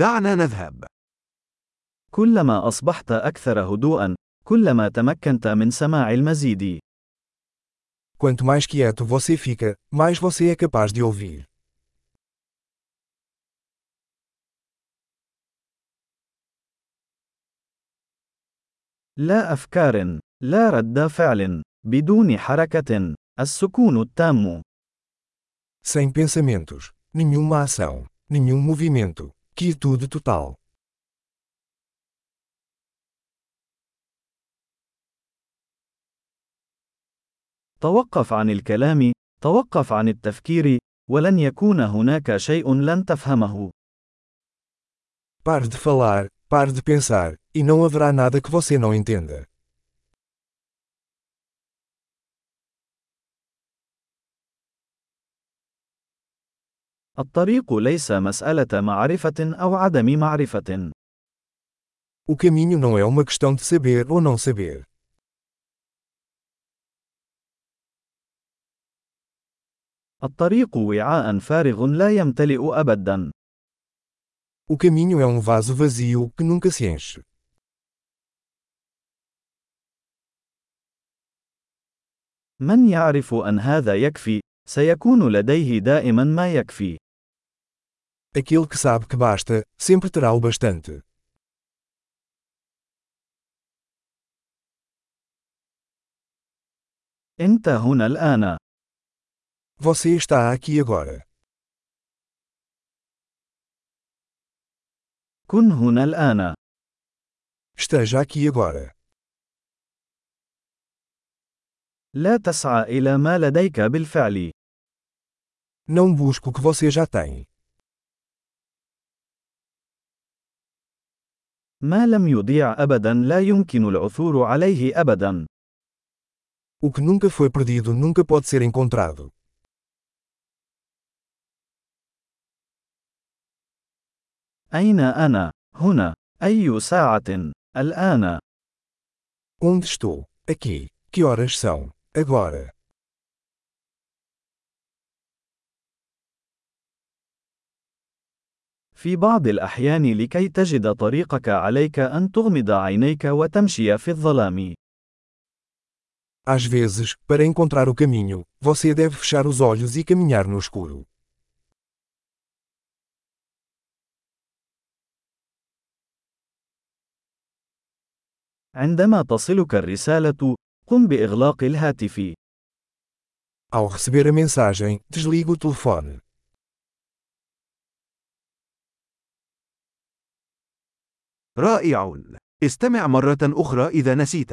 دعنا نذهب. كلما أصبحت أكثر هدوءا، كلما تمكنت من سماع المزيد. Quanto mais quieto você fica, mais você é capaz de ouvir. لا أفكار، لا رد فعل، بدون حركة، السكون التام. Sem pensamentos, nenhuma ação, nenhum movimento, quietude total. توقف عن الكلام، توقف عن التفكير، ولن يكون هناك شيء لن تفهمه. Pare de falar, pare de pensar, e não haverá nada que você não entenda. الطريق ليس مسألة معرفة أو عدم معرفة. O caminho não é uma questão de saber ou não saber. الطريق وعاء فارغ لا يمتلئ أبدا. O caminho é um vaso vazio que nunca se enche. من يعرف أن هذا يكفي، سيكون لديه دائما ما يكفي. Aquele que sabe que basta, sempre terá o bastante. أنت هنا الآن. Você está aqui agora. كن هنا الآن. Esteja aqui agora. لا تسعى إلى ما لديك بالفعل. Não busque o que você já tem. ما لم يضيع أبدا لا يمكن العثور عليه أبدا. O que nunca foi perdido nunca pode ser encontrado. أين أنا؟ هنا. أي ساعة؟ الآن. Onde estou? Aqui. Que horas são? Agora. في بعض الأحيان لكي تجد طريقك عليك أن تغمض عينيك وتمشي في الظلام. Às vezes, para encontrar o caminho, você deve fechar os olhos e caminhar no escuro. عندما تصلك الرسالة، قم بإغلاق الهاتف. Ao receber a mensagem, desligue o telefone. رائع. استمع مرة أخرى إذا نسيت.